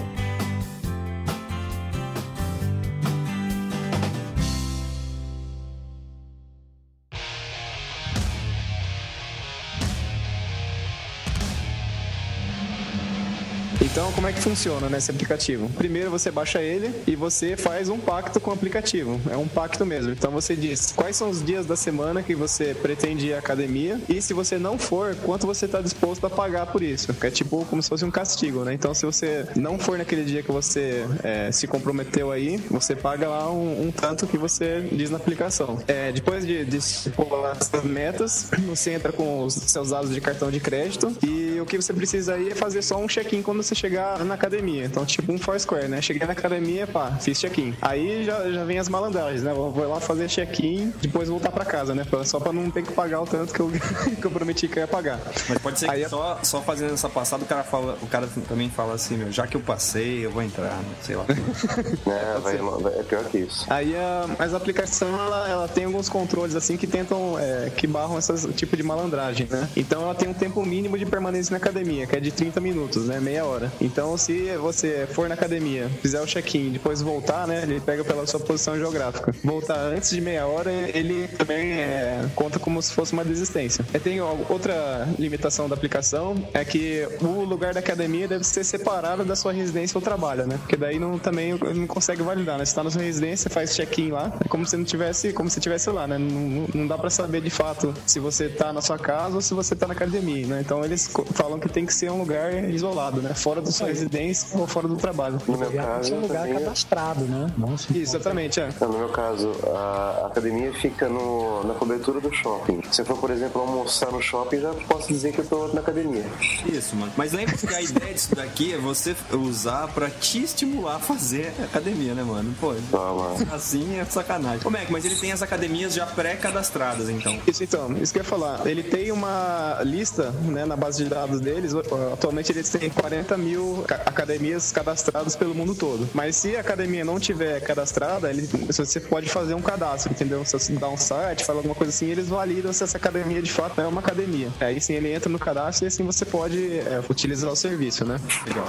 como é que funciona nesse aplicativo? Primeiro você baixa ele e você faz um pacto com o aplicativo. É um pacto mesmo. Então você diz quais são os dias da semana que você pretende ir à academia e se você não for, quanto você está disposto a pagar por isso. É tipo como se fosse um castigo, né? Então se você não for naquele dia que você é, se comprometeu aí, você paga lá um, um tanto que você diz na aplicação. É, depois de, de estipular essas metas, você entra com os seus dados de cartão de crédito e o que você precisa aí é fazer só um check-in quando você chegar na academia. Então, tipo um Foursquare, né? Cheguei na academia, pá, fiz check-in. Aí já, já vem as malandragens, né? Vou, vou lá fazer check-in, depois voltar pra casa, né? Só pra não ter que pagar o tanto que eu, que eu prometi que eu ia pagar. Mas pode ser Aí que é- só, só fazendo essa passada o cara fala, o cara também fala assim, meu, já que eu passei, eu vou entrar, né? sei lá. É, vai, vai- é pior que isso. Aí a, mas a aplicação ela, ela tem alguns controles assim que tentam, é, que barram esse tipo de malandragem, né? Então ela tem um tempo mínimo de permanência na academia, que é de 30 minutos, né? Meia hora. Então se você for na academia, fizer o check-in, depois voltar, né? Ele pega pela sua posição geográfica. Voltar antes de meia hora, ele também é, conta como se fosse uma desistência. E tem outra limitação da aplicação, é que o lugar da academia deve ser separado da sua residência ou trabalho, né? Porque daí não, também não consegue validar, né? Você tá na sua residência, faz check-in lá, é como se não tivesse, como se tivesse lá, né? Não, não- dá pra saber de fato se você tá na sua casa ou se você tá na academia, né? Então eles falam que tem que ser um lugar isolado, né? Fora da sua residência ou fora do trabalho. No meu caso, é um lugar cadastrado, né? Nossa. Isso, exatamente, é. Não, no meu caso, a academia fica no, na cobertura do shopping. Se eu for, por exemplo, almoçar no shopping, já posso dizer que eu tô na academia. Isso, mano. Mas lembra que a ideia disso daqui é você usar pra te estimular a fazer academia, né, mano? Pô, Toma. assim é sacanagem. Ô, Mac, mas ele tem as academias já pré-cadastradas, então. Isso então, isso que eu ia falar. Ele tem uma lista, né, na base de dados deles. Atualmente eles têm 40 mil mil academias cadastradas pelo mundo todo. Mas se a academia não tiver cadastrada, ele, você pode fazer um cadastro, entendeu? Se você dá um site, fala alguma coisa assim, eles validam se essa academia de fato é uma academia. Aí sim ele entra no cadastro e assim você pode é, utilizar o serviço, né?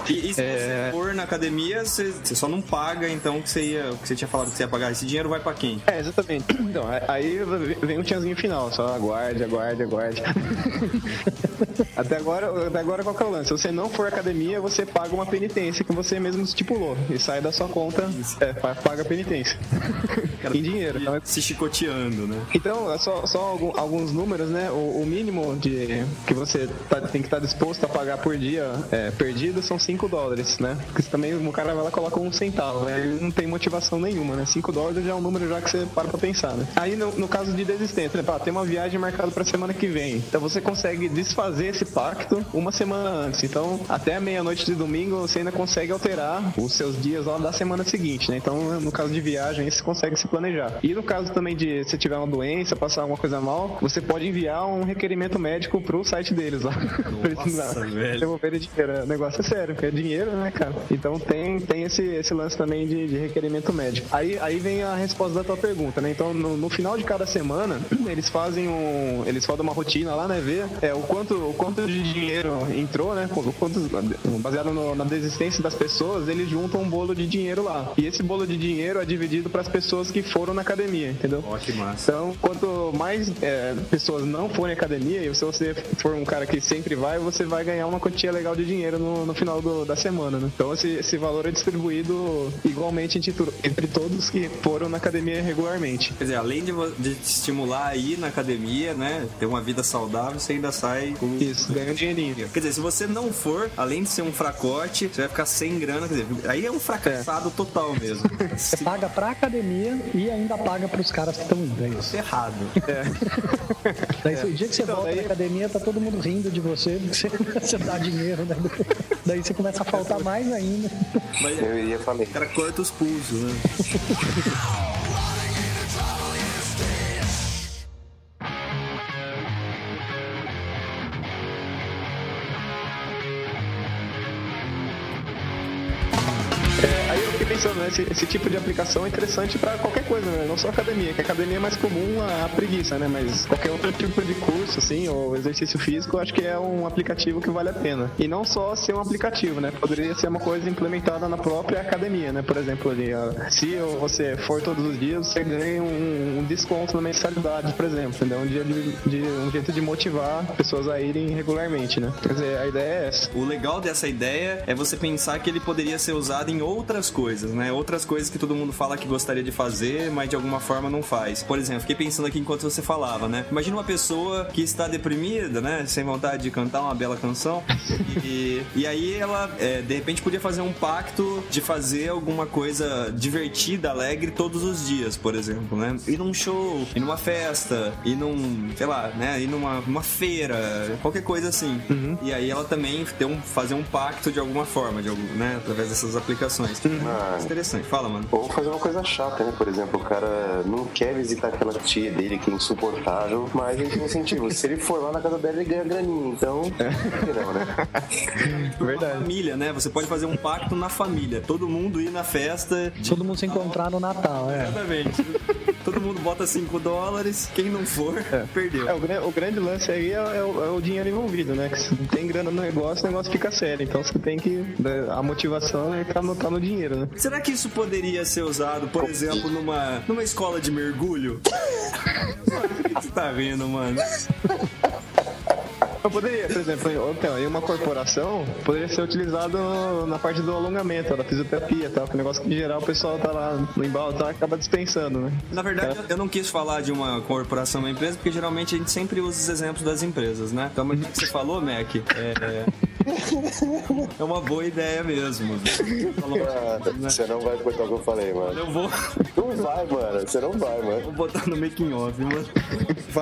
E, e se É. você for na academia, você, você só não paga, então, que você, ia, que você tinha falado que você ia pagar. Esse dinheiro vai pra quem? É, exatamente. Então, aí vem um tiazinho final, só aguarde, aguarde, aguarde. até agora, até agora qual que é o lance? Se você não for academia, você paga uma penitência que você mesmo estipulou. E sai da sua conta, é, pa- paga a penitência. em dinheiro. Então, Se chicoteando, né? então, é só, só alguns números, né? O, o mínimo de que você tá- tem que estar disposto a pagar por dia é, perdido são 5 dólares, né? Porque também o cara vai lá e coloca um centavo, né? Ele não tem motivação nenhuma, né? 5 dólares já é um número já que você para pra pensar, né? Aí no, no caso de desistência, né? Pá, tem uma viagem marcada pra semana que vem. Então você consegue desfazer esse pacto uma semana antes. Então, até a meia-noite de domingo, você ainda consegue alterar os seus dias lá da semana seguinte, né? Então, no caso de viagem, você consegue se planejar. E no caso também de se tiver uma doença, passar alguma coisa mal, você pode enviar um requerimento médico pro site deles lá. Nossa, velho. devolverem dinheiro. O negócio é sério, porque é dinheiro, né, cara? Então tem, tem esse, esse lance também de, de requerimento médico. Aí, aí vem a resposta da tua pergunta, né? Então, no, no final de cada semana, eles fazem um. Eles fazem uma rotina lá, né? Ver é, o, quanto, o quanto de dinheiro entrou, né? O quanto, baseado no- na desistência das pessoas, eles juntam um bolo de dinheiro lá. E esse bolo de dinheiro é dividido para as pessoas que foram na academia, entendeu? Ó, que massa. Então, quanto mais é, pessoas não forem à academia, e se você for um cara que sempre vai, você vai ganhar uma quantia legal de dinheiro no, no final do- da semana, né? Então, esse, esse valor é distribuído igualmente entre, todos que foram na academia regularmente. Quer dizer, além de, de te estimular a ir na academia, né? Ter uma vida saudável, você ainda sai com. Isso, ganha um dinheirinho. Quer dizer, se você não for, além de ser um fracote, você vai ficar sem grana. Quer dizer, aí é um fracassado total mesmo. Você paga pra academia e ainda paga pros caras que estão indo. É isso. Errado. Daí, o dia que você Então, volta daí- da academia, tá todo mundo rindo de você, porque você, você dá dinheiro, né? Daí você começa a faltar mais ainda. Mas Eu ia falar. o cara corta os pulsos, né? Esse, esse tipo de aplicação é interessante pra qualquer coisa, né? Não só academia, que a academia é mais comum a, a preguiça, né? Mas qualquer outro tipo de curso, assim, ou exercício físico, acho que é um aplicativo que vale a pena. E não só ser um aplicativo, né? Poderia ser uma coisa implementada na própria academia, né? Por exemplo, ali, se você for todos os dias, você ganha um, um desconto na mensalidade, por exemplo, entendeu? Um, dia de, de- um jeito de motivar pessoas a irem regularmente, né? Quer dizer, a ideia é essa. O legal dessa ideia é você pensar que ele poderia ser usado em outras coisas, né? Outras coisas que todo mundo fala que gostaria de fazer, mas de alguma forma não faz. Por exemplo, fiquei pensando aqui enquanto você falava, né? Imagina uma pessoa que está deprimida, né? Sem vontade de cantar uma bela canção. E, e aí ela, é, de repente, podia fazer um pacto de fazer alguma coisa divertida, alegre todos os dias, por exemplo, né? Ir num show, ir numa festa, ir num, sei lá, né? Ir numa, numa feira, qualquer coisa assim. E aí ela também ter um, fazer um pacto de alguma forma, de algum, né? Através dessas aplicações. Ah. Interessante. Fala, mano. Ou fazer uma coisa chata, né? Por exemplo, o cara não quer visitar aquela tia dele que é insuportável, mas ele tem incentivo. Se ele for lá na casa dela, ele ganha graninha. Então, que não, né? Verdade. Família, né? Você pode fazer um pacto na família. Todo mundo ir na festa. de- Todo mundo se encontrar no Natal, é. Exatamente. Todo mundo bota 5 dólares. Quem não for, perdeu. É, o, o grande lance aí é, é o, é o dinheiro envolvido, né? Que se não tem grana no negócio, o negócio fica sério. Então você tem que. né, A motivação é tá no, tá no dinheiro, né? Será que isso poderia ser usado, por exemplo, numa, numa escola de mergulho? O que você tá vendo, mano? Eu poderia, por exemplo, então, em uma corporação, poderia ser utilizado na parte do alongamento, da fisioterapia tal, que é um negócio que em geral o pessoal tá lá no embalo e tal, acaba dispensando, né? Na verdade, eu não quis falar de uma corporação, uma empresa, porque geralmente a gente sempre usa os exemplos das empresas, né? Então, mas o que você falou, Mac, é, é uma boa ideia mesmo. Falou, Ah, Você não vai cortar o que eu falei, mano. Eu vou, Não vai, mano. Você não vai, mano. Vou botar no making off, mano.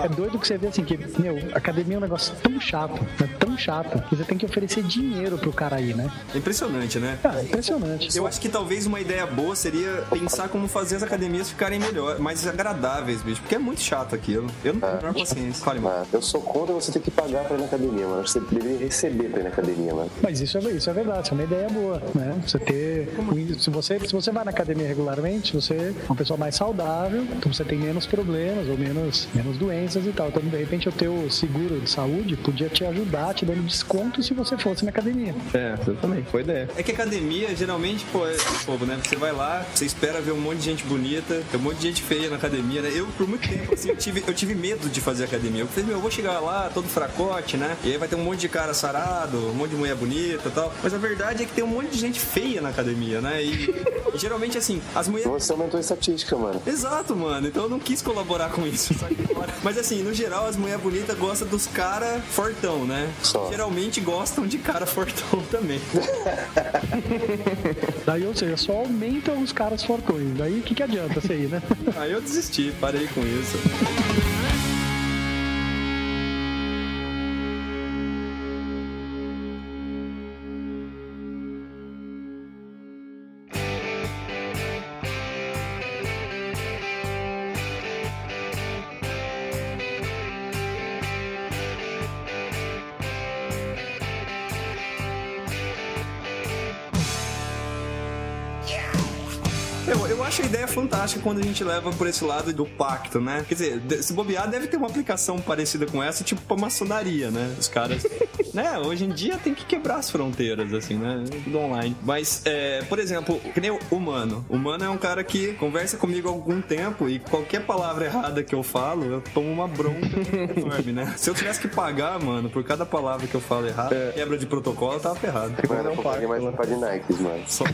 É doido que você vê assim que, meu, academia é um negócio tão chato, né? tão chato, que você tem que oferecer dinheiro pro cara aí, né? Impressionante, né? Cara, é impressionante. Eu acho que talvez uma ideia boa seria pensar como fazer as academias ficarem melhor, mais agradáveis, bicho. Porque é muito chato aquilo. Eu não tenho a menor paciência. Fale, mano. Ah, eu sou contra você ter que pagar pra ir na academia, mano. Você deveria receber pra ir na academia, mano. Mas isso é, isso é verdade, isso é uma ideia boa, né? Você ter. Se você, se você vai na academia regularmente, você é uma pessoa mais saudável, então você tem menos problemas ou menos, menos doenças e tal. Então, de repente, o teu seguro de saúde podia te ajudar, te dando desconto se você fosse na academia. É, exatamente. Foi ideia. É que academia, geralmente, pô, é fogo, né? Você vai lá, você espera ver um monte de gente bonita, tem um monte de gente feia na academia, né? Eu, por muito tempo, assim, eu tive, eu tive medo de fazer academia. Eu falei, meu, eu vou chegar lá todo fracote, né? E aí vai ter um monte de cara sarado, um monte de mulher bonita e tal. Mas a verdade é que tem um monte de gente feia na academia, né? E, e geralmente, assim, as mulheres. Você aumentou a estatística, mano. Exato, mano. Então eu não quis colaborar com isso. Mas assim, no geral, as mulheres bonitas gostam dos cara fortão, né? Só. Geralmente gostam de cara fortão também. Daí, ou seja, só aumentam os caras fortões. Daí o que, que adianta você ir, né? Aí eu desisti, parei com isso. Fantástica quando a gente leva por esse lado do pacto, né? Quer dizer, se bobear, deve ter uma aplicação parecida com essa, tipo pra maçonaria, né? Os caras. Né? Hoje em dia tem que quebrar as fronteiras, assim, né? Tudo online. Mas, é, por exemplo, que nem o humano. O humano é um cara que conversa comigo há algum tempo e qualquer palavra errada que eu falo, eu tomo uma bronca enorme, né? Se eu tivesse que pagar, mano, por cada palavra que eu falo errado, quebra de protocolo, eu tava ferrado. Mano, vou pagar pacto, mais par de Nikes, mano. Só-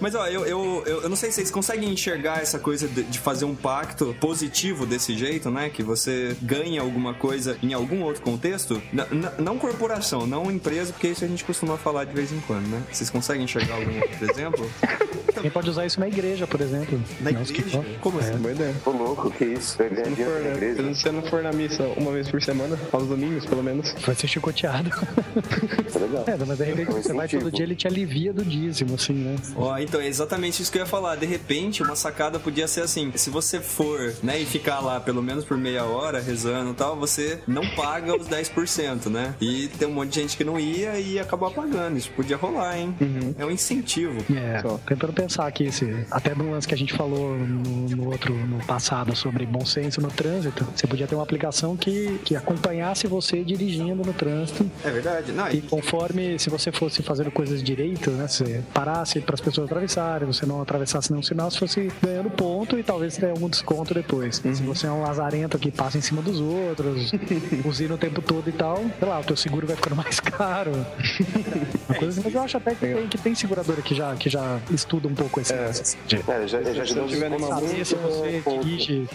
Mas ó, eu, eu, eu, eu não sei se vocês conseguem enxergar essa coisa de, de fazer um pacto positivo desse jeito, né? Que você ganha alguma coisa em algum outro contexto. N- não corporação, não empresa, porque isso a gente costuma falar de vez em quando, né? Vocês conseguem enxergar algum outro exemplo? Quem pode usar isso na igreja, por exemplo. Na Não, se igreja? Como assim? Boa ideia. Ô, louco, que isso? Vai ganhar Se não dinheiro for, na né? igreja? Se você não for na missa uma vez por semana, aos domingos, pelo menos. Vai ser chicoteado. Tá legal. É, mas de repente É um você vai todo dia, ele te alivia do dízimo, assim, né? Ó, então é exatamente isso que eu ia falar. De repente, uma sacada podia ser assim: se você for, né, e ficar lá pelo menos por meia hora rezando e tal, você não paga os 10%, né? E tem um monte de gente que não ia e ia acabar pagando. Isso podia rolar, hein? É um incentivo. É, Só. tentando pensar aqui, se, até no lance que a gente falou no, no outro, no passado, sobre bom senso no trânsito, você podia ter uma aplicação que, que acompanhasse você dirigindo no trânsito É verdade. Não, e conforme, se você fosse fazendo coisas direito, né, você parasse para as pessoas atravessarem, você não atravessasse nenhum sinal, você fosse ganhando ponto e talvez tenha algum desconto depois. Se você é um lazarento que passa em cima dos outros, buzina o tempo todo e tal, sei lá, o teu seguro vai ficando mais caro. Uma coisa mas eu acho até que tem, que tem seguradora que já, que já estuda um pouco esse lance de É, já, já Se tiver numa se você dirige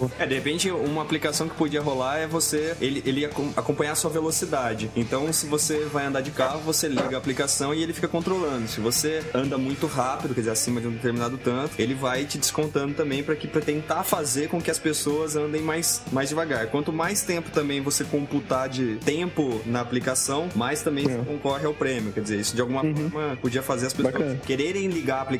o É, de repente, uma aplicação que podia rolar é você ele, ele acom- acompanhar a sua velocidade. Então, se você vai andar de carro, você liga a aplicação e ele fica controlando. Se você anda muito rápido, quer dizer, acima de um determinado tanto, ele vai te descontando também para que para tentar fazer com que as pessoas andem mais, mais devagar. Quanto mais tempo também você computar de tempo na aplicação, mais também você concorre ao prêmio. Quer dizer, isso de alguma forma podia fazer as pessoas Bacana. quererem ligar a aplicação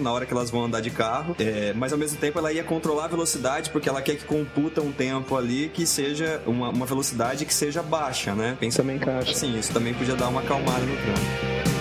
na hora que elas vão andar de carro, é, mas ao mesmo tempo ela ia controlar a velocidade porque ela quer que computa um tempo ali que seja uma, uma velocidade que seja baixa, né? Pensa Também encaixa. Sim, isso também podia dar uma acalmada no trânsito.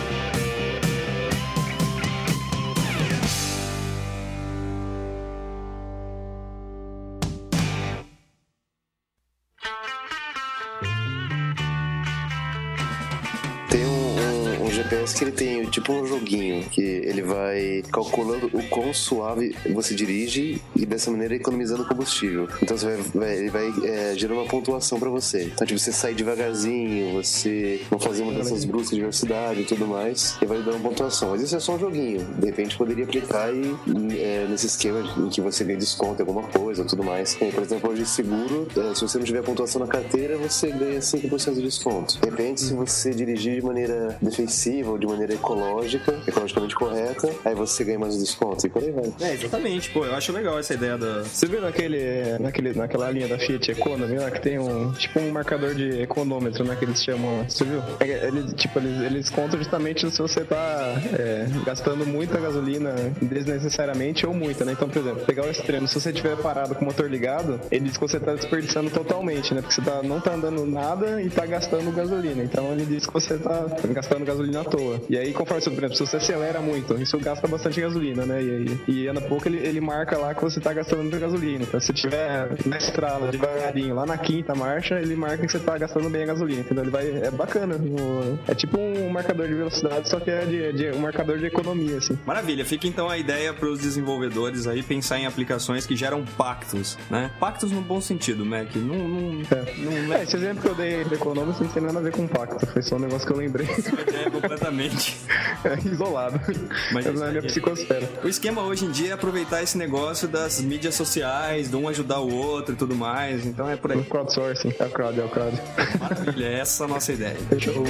Que ele vai calculando o quão suave você dirige e dessa maneira economizando combustível. Então você vai, vai- ele vai é, uma pontuação pra você. Então, tipo, você sai devagarzinho, você não fazer mudanças bruscas de velocidade e tudo mais, e vai dando uma pontuação. Mas isso é só um joguinho. De repente poderia aplicar e, é, nesse esquema em que você ganha desconto em alguma coisa ou tudo mais. Por exemplo, hoje seguro, é, se você não tiver pontuação na carteira, você ganha 5% de desconto. De repente, se você dirigir de maneira defensiva ou de maneira ecológica, ecologicamente correta, aí você ganha mais desconto e por aí vai. É, exatamente, pô, eu acho legal essa ideia da. Você viu naquele, naquele, naquela linha da Fiat Economy lá que tem um tipo um marcador de econômetro, né? Que eles chamam. Você viu? É, Eles, tipo, eles, eles contam justamente se você tá é, gastando muita gasolina desnecessariamente ou muita, né? Então, por exemplo, pegar o extremo, se você tiver parado com o motor ligado, ele diz que você tá desperdiçando totalmente, né? Porque você tá, não tá andando nada e tá gastando gasolina. Então ele diz que você tá gastando gasolina à toa. E aí, conforme, por exemplo, se você acelera muito, isso gasta bastante gasolina, né? E, aí- e anda pouco, ele, ele marca lá que você tá gastando muita gasolina. Então, se tiver na estrada, devagarinho, lá na quinta marcha, ele marca que você tá gastando bem a gasolina, entendeu? Ele vai, é bacana. o- É tipo um marcador de velocidade, só que é de, de- um marcador de economia, assim. Maravilha, fica então a ideia para os desenvolvedores aí pensar em aplicações que geram pactos, né? Pactos no bom sentido, Mac. Não, não, não É, é esse exemplo que eu dei de econômico não tem nada a ver com pacto, foi só um negócio que eu lembrei. ideia completamente. É, isolado. Mas Mas é na minha é- psicosfera. O esquema hoje em dia é aproveitar esse negócio das mídias sociais, de um ajudar o outro e tudo mais. Então é por aí. O crowdsourcing, é o crowd, é o crowd. Maravilha, essa é a nossa ideia. Fechou.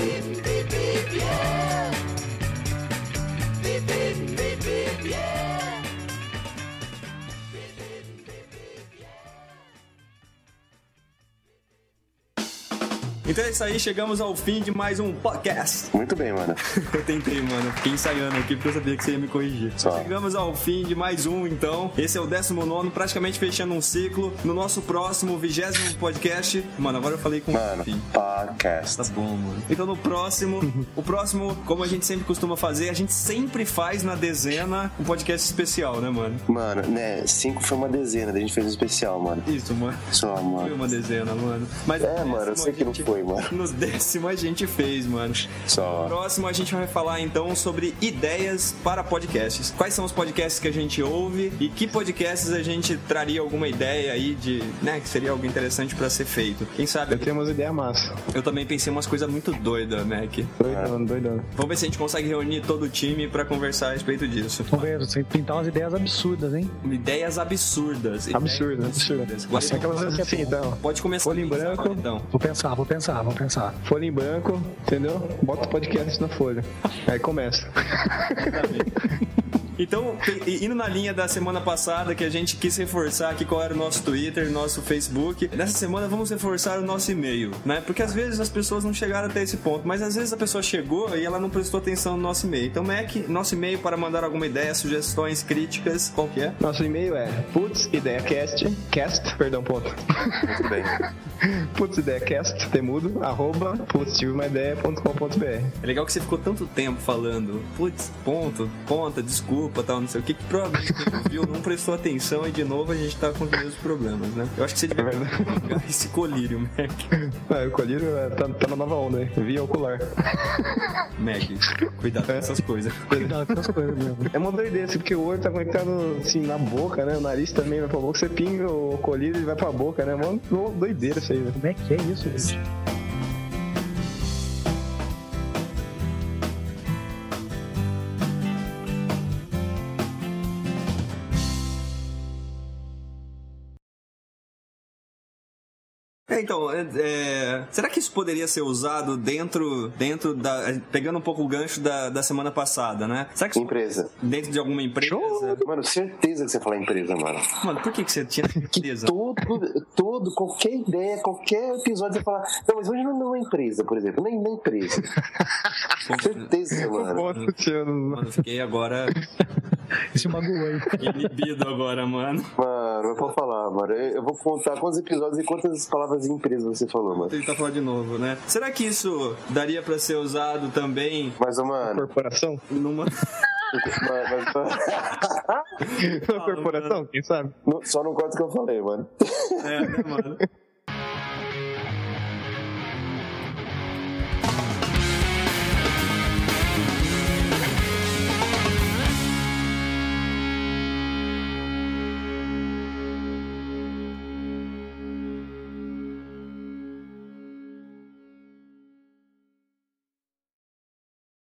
Então é isso aí, chegamos ao fim de mais um podcast. Muito bem, mano. Eu tentei, mano. Fiquei ensaiando aqui porque eu sabia que você ia me corrigir. Só. Chegamos ao fim de mais um, então. Esse é o 19, praticamente fechando um ciclo. No nosso próximo, vigésimo podcast. Mano, agora eu falei com Mano, fim. podcast. Tá bom, mano. Então no próximo, o próximo, como a gente sempre costuma fazer, a gente sempre faz na dezena um podcast especial, né, mano? Mano, né, cinco foi uma dezena, a gente fez um especial, mano. Isso, mano. Só, Foi mano. uma dezena, mano. Mas É, no mano, eu sei que não gente- foi, mano. No décimo a gente fez, mano. Só. Próximo a gente vai falar então sobre ideias para podcasts. Quais são os podcasts que a gente ouve e que podcasts a gente traria alguma ideia aí de, né, que seria algo interessante pra ser feito. Quem sabe? Eu tenho umas ideias massas. Eu também pensei umas coisas muito doidas, Mac. Doidão, doidão. Vamos ver se a gente consegue reunir todo o time pra conversar a respeito disso. Vamos ver, você pintar umas ideias absurdas, hein? Ideias absurdas. ideias Absurdo, absurdo. Guaridão, Aquelas assim, então. Pode começar Folha em branco. Guaridão. Vou pensar, vou pensar, vou pensar. Folha em branco, entendeu? Bota o podcast na folha. Aí começa. Então, indo na linha da semana passada, que a gente quis reforçar aqui qual era o nosso Twitter, nosso Facebook, nessa semana vamos reforçar o nosso e-mail, né? Porque às vezes as pessoas não chegaram até esse ponto, mas às vezes a pessoa chegou e ela não prestou atenção no nosso e-mail. Então, Mac, nosso e-mail para mandar alguma ideia, sugestões, críticas, qual que é? Nosso e-mail é putsideacast, cast, perdão, ponto. Muito bem. putsideacast, temudo, arroba positivomaideia.com.br. É legal que você ficou tanto tempo falando, putz, ponto, conta, desculpa, tal, não sei o que, que provavelmente quem ouviu não prestou atenção e de novo a gente tá com os mesmos problemas, né? Eu acho que você devia pegar esse colírio, Mac. Ah, o colírio é, tá, tá na nova onda aí, via ocular. Mac, cuidado com essas coisas. Cuidado com essas coisas mesmo. É uma doideira, assim, porque o olho tá conectado assim na boca, né? O nariz também vai pra boca. Você pinga o colírio e vai pra boca, né? Mano, doideira isso aí, velho. Como é que é isso, gente? É, então, é, é, será que isso poderia ser usado dentro, dentro da. Pegando um pouco o gancho da, da semana passada, né? Será que isso, Empresa. dentro de alguma empresa? Mano, certeza que você fala empresa, mano. Mano, por que, que você tinha certeza? Todo, todo, qualquer ideia, qualquer episódio você fala, não, mas hoje não é uma empresa, por exemplo, nem na empresa. certeza, mano. Mano, eu fiquei agora Esse magoou aí. inibido agora, mano. Mano, eu vou falar, mano. Eu vou contar quantos episódios e quantas palavras em empresa você falou, mano. Vou tentar falar de novo, né? Será que isso daria pra ser usado também Mas, ô, mano, Corporação? numa. mas, mas- Corporação, quem sabe? só não conta o que eu falei, mano. É, né, mano?